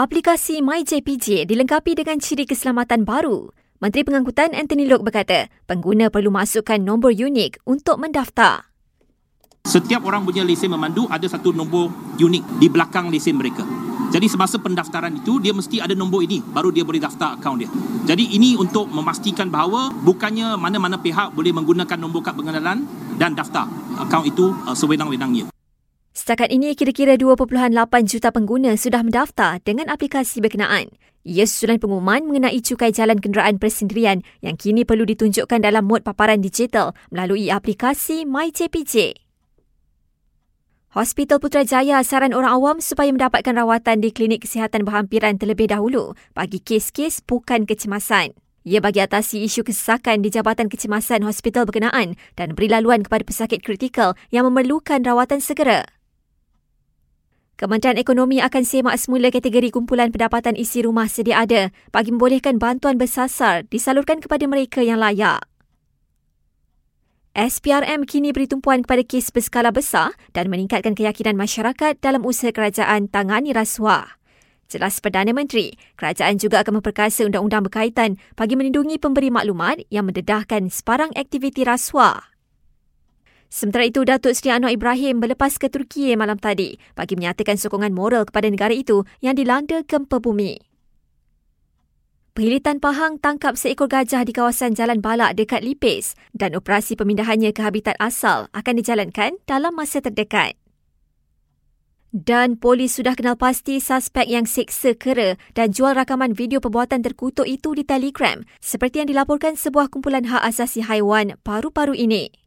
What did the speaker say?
Aplikasi MyJPJ dilengkapi dengan ciri keselamatan baru. Menteri Pengangkutan Anthony Lok berkata, pengguna perlu masukkan nombor unik untuk mendaftar. Setiap orang punya lesen memandu ada satu nombor unik di belakang lesen mereka. Jadi semasa pendaftaran itu dia mesti ada nombor ini baru dia boleh daftar akaun dia. Jadi ini untuk memastikan bahawa bukannya mana-mana pihak boleh menggunakan nombor kad pengenalan dan daftar akaun itu uh, sewenang-wenangnya. Setakat ini, kira-kira 2.8 juta pengguna sudah mendaftar dengan aplikasi berkenaan. Ia susulan pengumuman mengenai cukai jalan kenderaan persendirian yang kini perlu ditunjukkan dalam mod paparan digital melalui aplikasi MyJPJ. Hospital Putrajaya saran orang awam supaya mendapatkan rawatan di klinik kesihatan berhampiran terlebih dahulu bagi kes-kes bukan kecemasan. Ia bagi atasi isu kesesakan di Jabatan Kecemasan Hospital berkenaan dan beri laluan kepada pesakit kritikal yang memerlukan rawatan segera. Kementerian Ekonomi akan semak semula kategori kumpulan pendapatan isi rumah sedia ada bagi membolehkan bantuan bersasar disalurkan kepada mereka yang layak. SPRM kini beri tumpuan kepada kes berskala besar dan meningkatkan keyakinan masyarakat dalam usaha kerajaan tangani rasuah. Jelas Perdana Menteri, kerajaan juga akan memperkasa undang-undang berkaitan bagi melindungi pemberi maklumat yang mendedahkan sebarang aktiviti rasuah. Sementara itu, Datuk Seri Anwar Ibrahim berlepas ke Turki malam tadi bagi menyatakan sokongan moral kepada negara itu yang dilanda gempa bumi. Perhilitan Pahang tangkap seekor gajah di kawasan Jalan Balak dekat Lipis dan operasi pemindahannya ke habitat asal akan dijalankan dalam masa terdekat. Dan polis sudah kenal pasti suspek yang seksa kera dan jual rakaman video perbuatan terkutuk itu di Telegram seperti yang dilaporkan sebuah kumpulan hak asasi haiwan paru-paru ini.